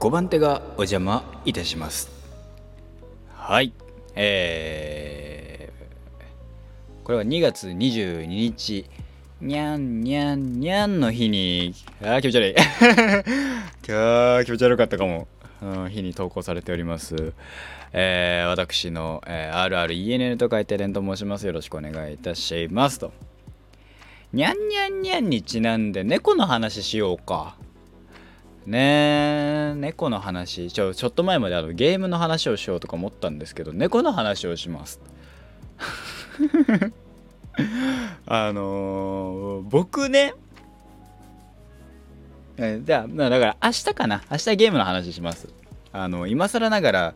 5番手がお邪魔いたします。はい。えー、これは2月22日にゃんにゃんにゃんの日にあー気持ち悪い。今 日気持ち悪かったかも、うん、日に投稿されております。えー、私の、えー、RRENN と書いてレンと申します。よろしくお願いいたします。と。にゃんにゃんにゃんにちなんで猫の話しようか。ねえ。猫の話。ちょちょっと前まであのゲームの話をしようとか思ったんですけど猫の話をします。あのー、僕ね。じゃあだから明日かな。明日ゲームの話します。あの今更ながら、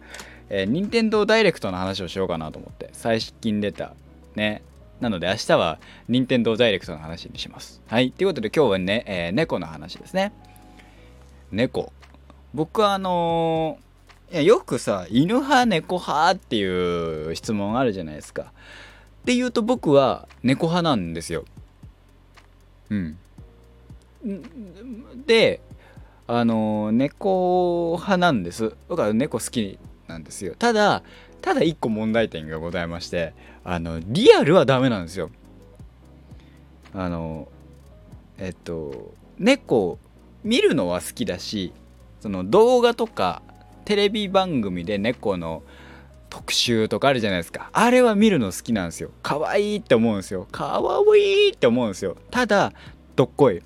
えー、任天堂ダイレクトの話をしようかなと思って。最近出た。ね。なので明日は任天堂ダイレクトの話にします。はい。ということで今日はね、えー、猫の話ですね。猫。僕はあのー、いやよくさ犬派猫派っていう質問あるじゃないですか。っていうと僕は猫派なんですよ。うん。であのー、猫派なんです。僕は猫好きなんですよ。ただただ一個問題点がございましてあのリアルはダメなんですよ。あのえっと猫見るのは好きだしその動画とかテレビ番組で猫の特集とかあるじゃないですか。あれは見るの好きなんですよ。可愛いって思うんですよ。可愛いって思うんですよ。ただどっこい。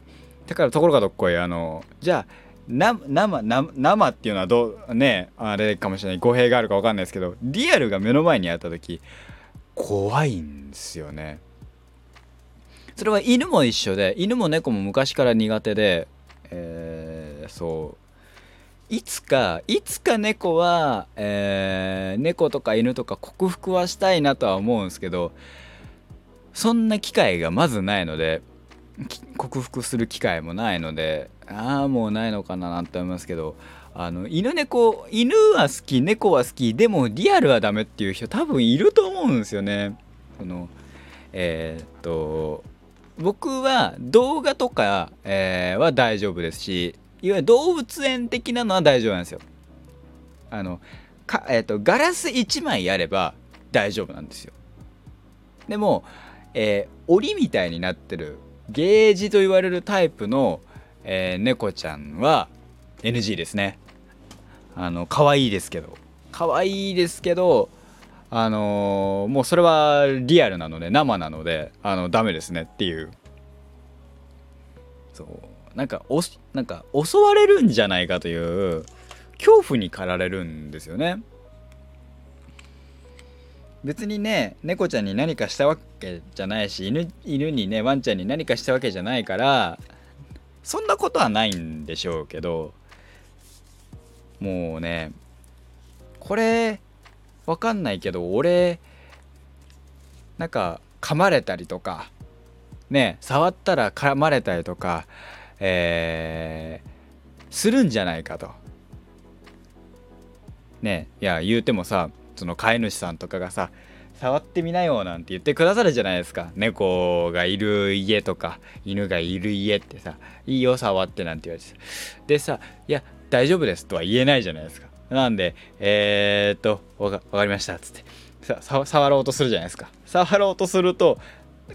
だからところがどっこい。あのじゃあ生生っていうのはどうねあれかもしれない。語弊があるか分かんないですけどリアルが目の前にあった時怖いんですよね。それは犬も一緒で犬も猫も昔から苦手でえー、そういつかいつか猫は、えー、猫とか犬とか克服はしたいなとは思うんですけどそんな機会がまずないので克服する機会もないのでああもうないのかななんて思いますけどあの犬猫犬は好き猫は好きでもリアルはダメっていう人多分いると思うんですよね。そのえー、っと僕は動画とか、えー、は大丈夫ですしいわゆる動物園的なのは大丈夫なんですよ。あのか、えーと、ガラス1枚あれば大丈夫なんですよ。でも、えー、檻みたいになってるゲージと言われるタイプの、えー、猫ちゃんは NG ですね。あの可愛いですけど可愛いですけどあのー、もうそれはリアルなので生なのであのダメですねっていう。そう。なんかおなんか襲われるんじゃないかという恐怖に駆られるんですよね。別にね猫ちゃんに何かしたわけじゃないし犬犬にねワンちゃんに何かしたわけじゃないからそんなことはないんでしょうけどもうねこれわかんないけど俺なんか噛まれたりとかね触ったら噛まれたりとかえー、するんじゃないかと。ねいや言うてもさその飼い主さんとかがさ触ってみなよなんて言ってくださるじゃないですか。猫がいる家とか犬がいる家ってさいいよ触ってなんて言われてでさいや大丈夫ですとは言えないじゃないですか。なんで、えー、っと、わかりましたつってさ、触ろうとするじゃないですか。触ろうとすると、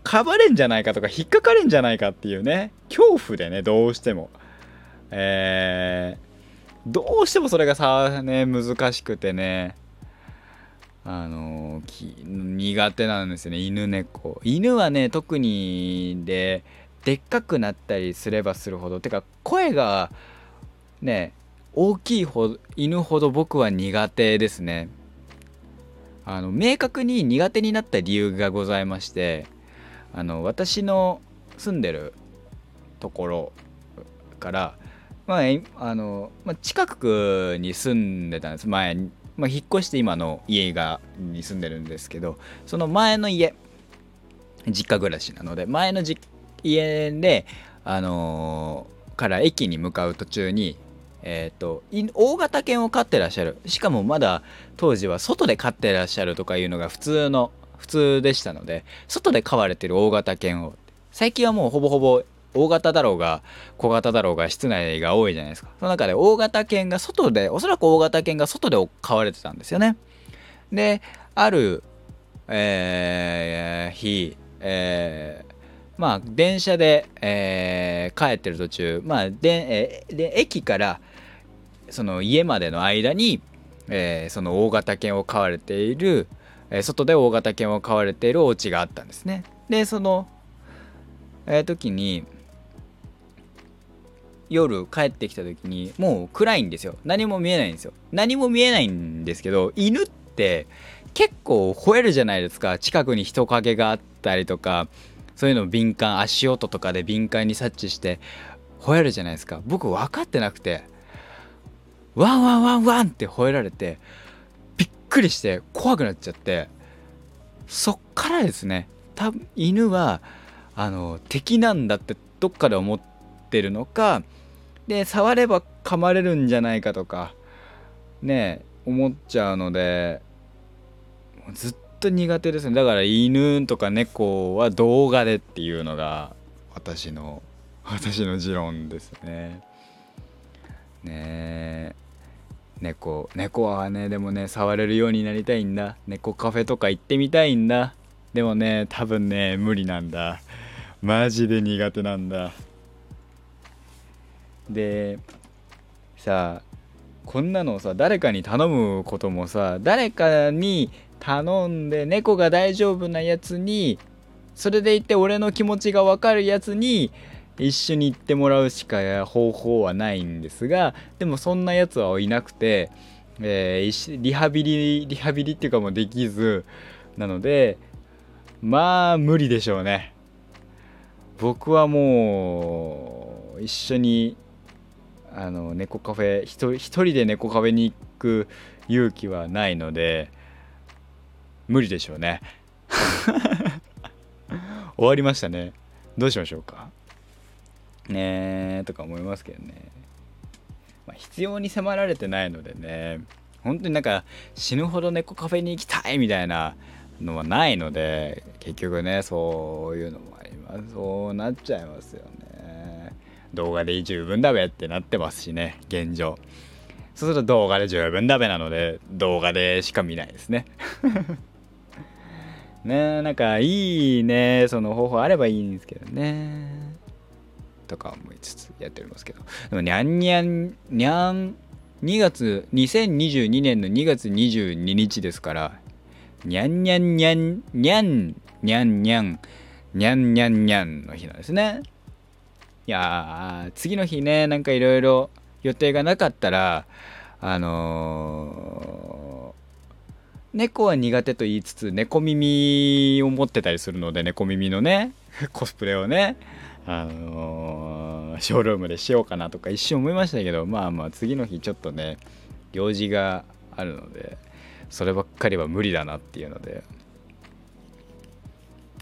かばれんじゃないかとか、引っかかれんじゃないかっていうね、恐怖でね、どうしても。えー、どうしてもそれがさ、ね、難しくてね、あの苦手なんですよね、犬猫。犬はね、特にで、でっかくなったりすればするほど、てか、声が、ね、大きいほ犬ほど僕は苦手ですね。あの明確に苦手になった理由がございましてあの私の住んでるところからまああのまあ、近くに住んでたんです。前に、まあ、引っ越して今の家がに住んでるんですけどその前の家実家暮らしなので前の家であのー、から駅に向かう途中にえっ、ー、と大型犬を飼ってらっしゃる。しかもまだ当時は外で飼ってらっしゃるとかいうのが普通の普通でしたので外で飼われてる大型犬を最近はもうほぼほぼ大型だろうが小型だろうが室内が多いじゃないですか。その中で大型犬が外でおそらく大型犬が外で飼われてたんですよね。である、えー、日、えー、まあ電車で、えー、帰ってる途中まあで,、えー、で駅からその家までの間に、えー、その大型犬を飼われている、えー、外で大型犬を飼われているお家があったんですね。でその、えー、時に夜帰ってきた時にもう暗いんですよ。何も見えないんですよ。何も見えないんですけど犬って結構吠えるじゃないですか。近くに人影があったりとかそういうの敏感足音とかで敏感に察知して吠えるじゃないですか。僕分かってなくて。ワンワンワンワンって吠えられてびっくりして怖くなっちゃってそっからですね多分犬はあの敵なんだってどっかで思ってるのかで触れば噛まれるんじゃないかとかね思っちゃうのでずっと苦手ですね。だから犬とか猫は動画でっていうのが私の私の持論ですね。ね猫。猫はねでもね触れるようになりたいんだ。猫カフェとか行ってみたいんだ。でもね多分ね無理なんだ。マジで苦手なんだ。でさあこんなのさ誰かに頼むこともさ誰かに頼んで猫が大丈夫なやつにそれでいて俺の気持ちが分かるやつに一緒に行ってもらうしか方法はないんですがでもそんなやつはいなくて、えー、リハビリリハビリっていうかもできずなのでまあ無理でしょうね。僕はもう一緒にあの猫カフェ一人で猫カフェに行く勇気はないので無理でしょうね。終わりましたね。どうしましょうか？ねえとか思いますけどね、まあ、必要に迫られてないのでね本当になんか死ぬほど猫カフェに行きたいみたいなのはないので結局ねそういうのもあります。そうなっちゃいますよね。動画で十分だべってなってますしね現状。そうすると動画で十分だべなので動画でしか見ないですね。ねなんかいいねその方法あればいいんですけどねとか思いつつやっておりますけど。でもにゃんにゃんにゃん2月2022年の2月22日ですからにゃんにゃんにゃんにゃんにゃんにゃんにゃんにゃんにゃんの日なんですね。いや次の日ねなんかいろいろ予定がなかったらあのー、猫は苦手と言いつつ猫耳を持ってたりするので猫耳のねコスプレをねあのー、ショールームでしようかなとか一瞬思いましたけどまあまあ次の日ちょっとね用事があるのでそればっかりは無理だなっていうので。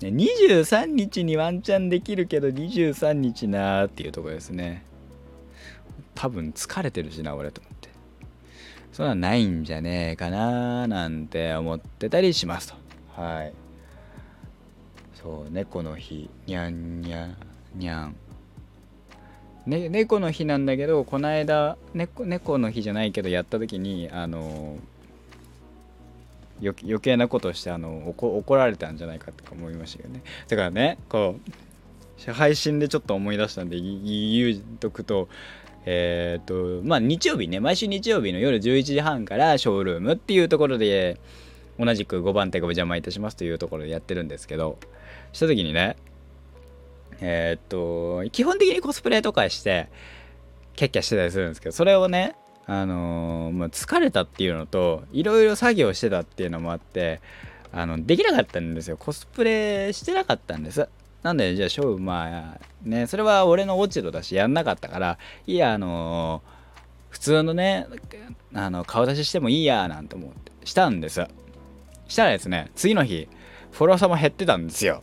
23日にワンチャンできるけど23日なーっていうとこですね。多分疲れてるしな俺と思って。そんなんないんじゃねえかなーなんて思ってたりしますと。はい。そう猫の日にゃんにゃんにゃんね、猫の日なんだけどこの間猫猫の日じゃないけどやった時にあの余計なことしてあの怒られたんじゃないかとか思いましたけどね。だからねこう配信でちょっと思い出したんで言うとくとえっ、とまあ日曜日ね毎週日曜日の夜11時半からショールームっていうところで同じく5番手がお邪魔いたしますというところでやってるんですけどした時にねえっと基本的にコスプレとかしてキャッキャしてたりするんですけどそれをねあのー、まあ、疲れたっていうのといろいろ作業してたっていうのもあってあのできなかったんですよ。コスプレしてなかったんです。なんでじゃあ勝負まあねそれは俺の落ち度だしやんなかったからいやあのー、普通のねあの顔出ししてもいいやなんて思ってしたんです。したらですね次の日フォロワー様減ってたんですよ。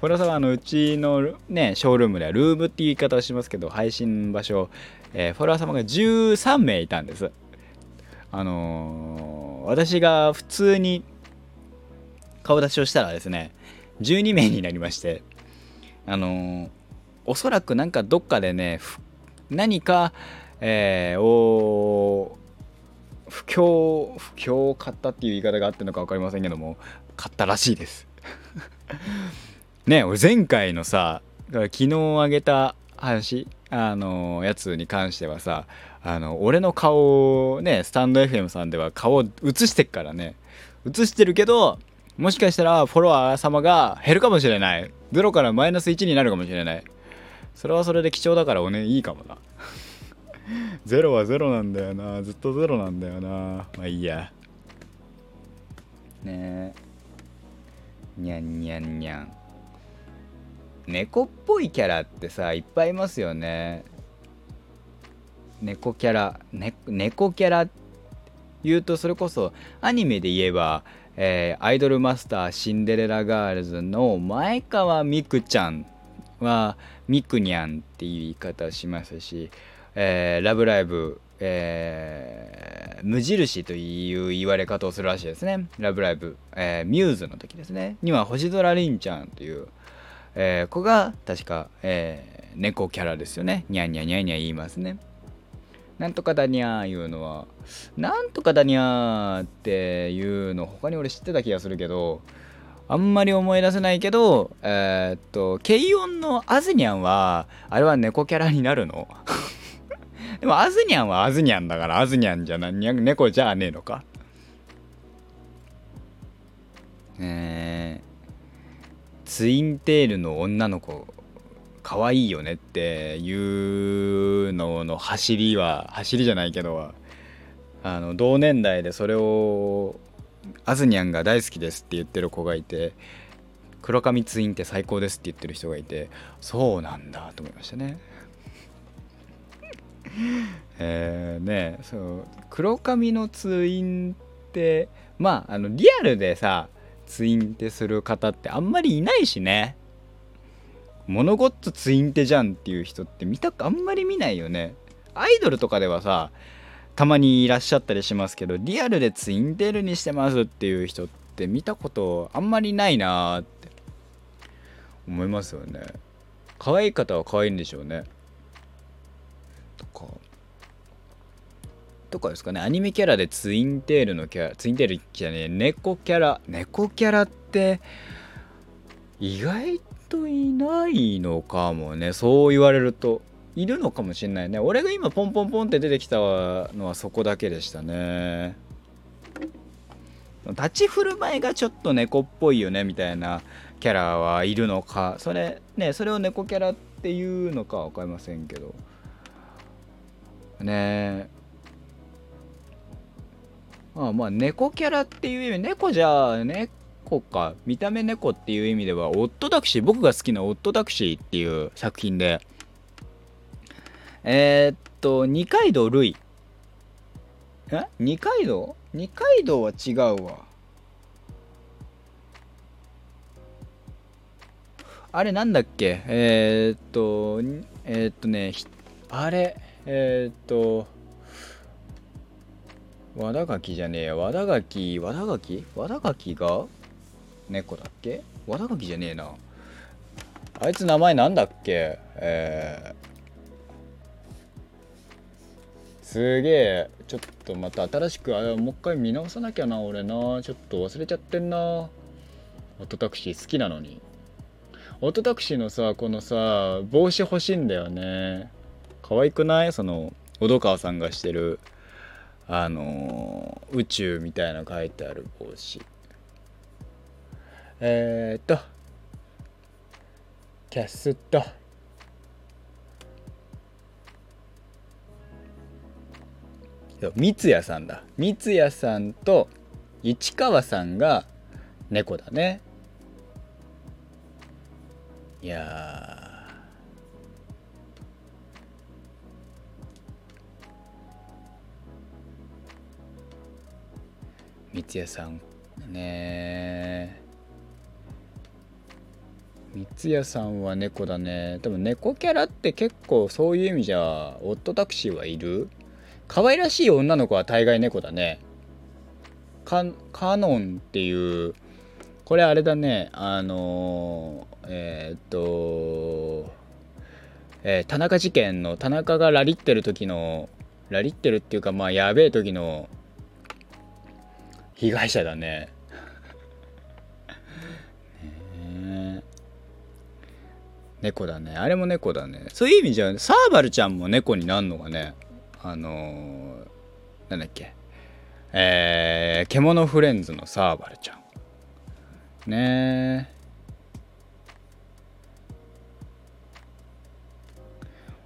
フォロワー様あのうちのねショールームではルームっていう言い方をしますけど配信場所えー、フォロワー様が13名いたんです。あのー、私が普通に顔出しをしたらですね、12名になりまして、あのー、おそらくなんかどっかでね何か、えー、お不況不況を買ったっていう言い方があってるのか分かりませんけども買ったらしいですね俺前回のさ昨日あげた話あのやつに関してはさあの俺の顔をねスタンド FM さんでは顔を映してっからね映してるけどもしかしたらフォロワー様が減るかもしれない。0からマイナス1になるかもしれない。それはそれで貴重だからおねいいかもな。ゼロはゼロなんだよな。ずっとゼロなんだよな。まあいいや。ね。えにゃんにゃんにゃん猫っぽいキャラってさいっぱいいますよね猫キャラ、ね、猫キャラ言うとそれこそアニメで言えば、えー、アイドルマスターシンデレラガールズの前川美空ちゃんはミクニャンっていう言い方しますしえー、ラブライブ、えー、無印という言われ方をするらしいですね。ラブライブ、えー、ミューズの時ですね。には星空凛ちゃんという、えー、子が確か、えー、猫キャラですよね。ニャンニャンニャンニャン言いますね。なんとかだにゃーいうのは、なんとかだにゃーっていうの他に俺知ってた気がするけど、あんまり思い出せないけど、えー、っと、軽音のアズニャンは、あれは猫キャラになるの？でもアズニャンはアズニャンだからアズニャンじゃない猫じゃねえのか？えー、ツインテールの女の子可愛いよねっていうのの走りは走りじゃないけどあの同年代でそれをアズニャンが大好きですって言ってる子がいて黒髪ツインって最高ですって言ってる人がいてそうなんだと思いましたね。えー、ねそう黒髪のツインってまああのリアルでさツインテする方ってあんまりいないしね。物ごっつツインテじゃんっていう人って見たくあんまり見ないよね。アイドルとかではさたまにいらっしゃったりしますけどリアルでツインテールにしてますっていう人って見たことあんまりないなーって。思いますよね。可愛い方は可愛いんでしょうね。とか。とかですかね。アニメキャラでツインテールのキャラツインテールじゃねえ猫キャラ。猫キャラって意外といないのかもね。そう言われるといるのかもしんないね。俺が今ポンポンポンって出てきたのはそこだけでしたね。立ち振る舞いがちょっと猫っぽいよねみたいなキャラはいるのか。それねそれを猫キャラっていうのか分かりませんけど。ね。まあまあ猫キャラっていう意味猫じゃ猫か見た目猫っていう意味ではオットタクシー僕が好きなオットタクシーっていう作品で。えー、っと二階堂類え？二階堂？二階堂は違うわ。あれなんだっけ？えー、っとえー、っとねあれ？え、っと、和田垣じゃねえや。和田垣、和田垣和田垣が猫だっけ？和田垣じゃねえな。あいつ名前なんだっけ？えー、すげえ。ちょっとまた新しく、あれもう一回見直さなきゃな、俺な。ちょっと忘れちゃってんな。オットタクシー好きなのに。オットタクシーのさ、このさ、帽子欲しいんだよね。可愛くない？その小戸川さんがしてるあのー、宇宙みたいな書いてある帽子。えー、っと。キャスト。三谷さんだ。三谷さんと市川さんが猫だね。いや三谷さんね。三谷さんは猫だね。多分猫キャラって結構そういう意味じゃオットタクシーはいる？可愛らしい女の子は大概猫だね。カカノンっていうこれあれだね。あのえー、っとえー、田中事件の田中がラリってる時のラリってるっていうかまあやべえ時の被害者だね。ね猫だね。あれも猫だね。そういう意味じゃサーバルちゃんも猫になんのがね。あのー、なんだっけ。えー、獣フレンズのサーバルちゃん。ねえ。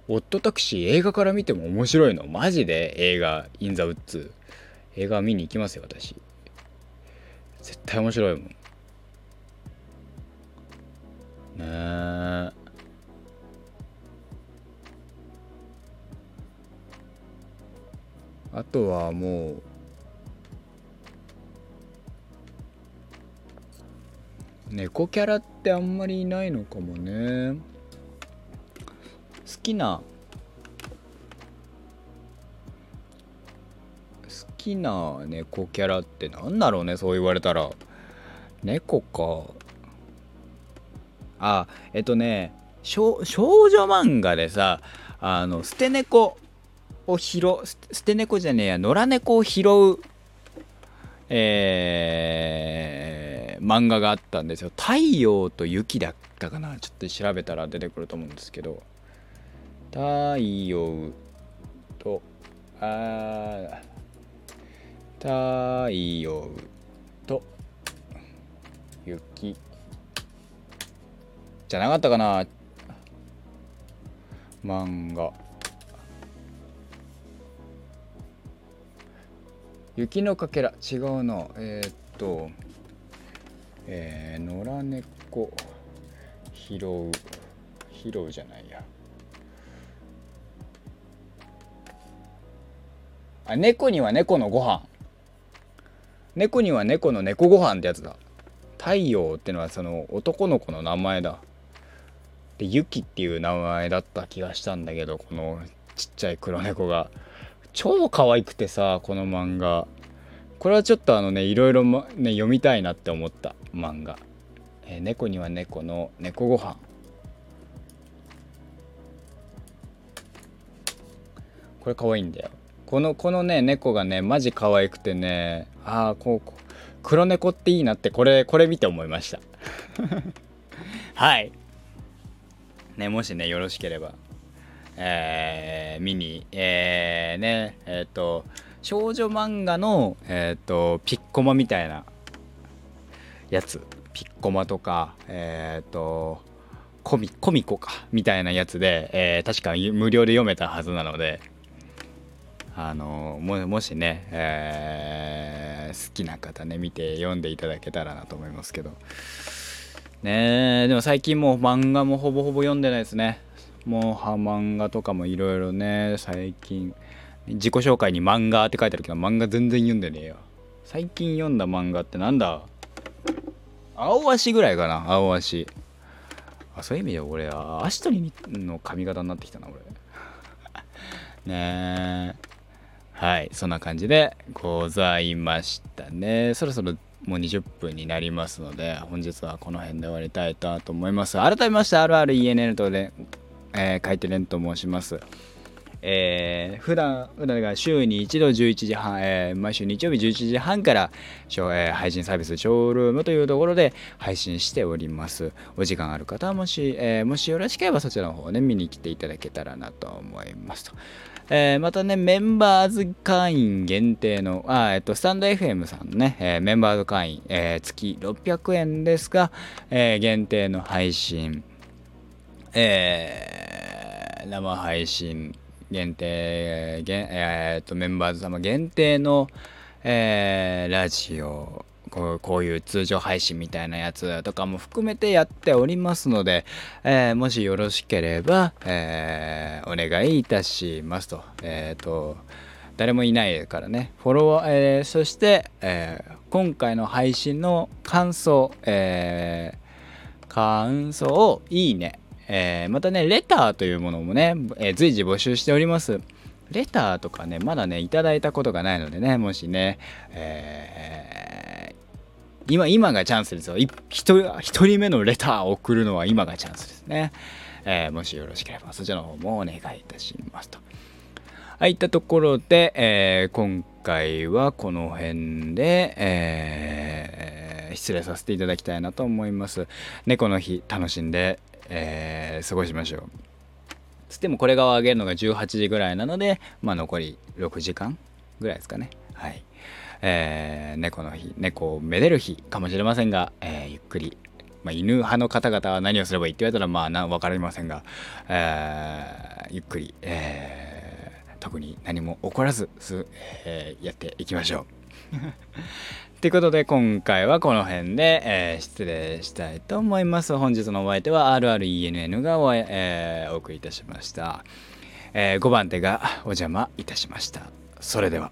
オットタクシー映画から見ても面白いの。マジで映画インザウッズ。映画見に行きますよ私。絶対面白いもん。ねえ。あとはもう猫キャラってあんまりいないのかもね。好きなきな猫キャラってなんだろうねそう言われたら。猫か。あえっとね少女漫画でさあの捨て猫を拾う捨て猫じゃねえや野良猫を拾うえー、漫画があったんですよ「太陽と雪」だったかな。ちょっと調べたら出てくると思うんですけど。太陽とあ太陽と雪。じゃなかったかな？漫画。雪のかけら。違うな。えー、っとえー、野良猫。拾う。拾うじゃないや。あ猫には猫のご飯。猫には猫の猫ご飯ってやつだ。太陽ってのはその男の子の名前だ。でユキっていう名前だった気がしたんだけどこのちっちゃい黒猫が。超可愛くてさこの漫画。これはちょっとあのねいろいろ、ね、読みたいなって思った漫画、えー、猫には猫の猫ご飯。これ可愛いんだよ。このこのね猫がねマジ可愛くてねああこう黒猫っていいなってこれこれ見て思いました。はい。ねもしねよろしければえー、見にえー、ねえっ、ー、と少女漫画のえっ、ー、とピッコマみたいなやつ。ピッコマとかえっ、とコミコミコかみたいなやつで、え、確か無料で読めたはずなのであのももしね、えー、好きな方ね見て読んでいただけたらなと思いますけど。ねでも最近もう漫画もほぼほぼ読んでないですね。もうは漫画とかもいろいろね最近自己紹介に漫画って書いてあるけど漫画全然読んでねえよ。最近読んだ漫画ってなんだ？青足ぐらいかな青足あそういう意味で俺は足取りの髪型になってきたな俺。ねえ。はいそんな感じでございましたね。そろそろもう20分になりますので本日はこの辺で終わりたいと思います。改めまして RRENN とで、えー、書いてレンと申します。えー、普段普段が週に一度11時半、えー、毎週日曜日11時半から、えー、配信サービスショールームというところで配信しております。お時間ある方はもし、えー、もしよろしければそちらの方ね、見に来ていただけたらなと思いますと。えー、またね、メンバーズ会員限定の、あえっと、スタンド FM さんのね、えー、メンバーズ会員、えー、月600円ですが、え限定の配信、え生配信限定、限えっと、メンバーズ様限定の、えラジオ、こうこういう通常配信みたいなやつとかも含めてやっておりますので、えー、もしよろしければ、えー、お願いいたしますと。えっ、と、誰もいないからね、フォロワー、えそして、え今回の配信の感想、え感想をいいね、えまたね、レターというものもね、え随時募集しております。レターとかね、まだね、いただいたことがないのでね、もしね、え今今がチャンスですよ。1, 人目のレターを送るのは今がチャンスですね、えー、もしよろしければそちらの方もお願いいたしますと。はいったところで、えー、今回はこの辺で、えー、失礼させていただきたいなと思います。猫の日楽しんで、えー、過ごしましょう。つってもこれが上げるのが18時ぐらいなので、まあ、残り6時間ぐらいですかね。はい。えー、猫の日猫をめでる日かもしれませんが、えー、ゆっくり、まあ、犬派の方々は何をすればいいって言われたらまあな分かりませんが、えー、ゆっくり、えー、特に何も起こらず、えー、やっていきましょう。ということで今回はこの辺で、えー、失礼したいと思います。本日のお相手は RRENN がお,、えー、お送りいたしました。えー、5番手がお邪魔いたしました。それでは。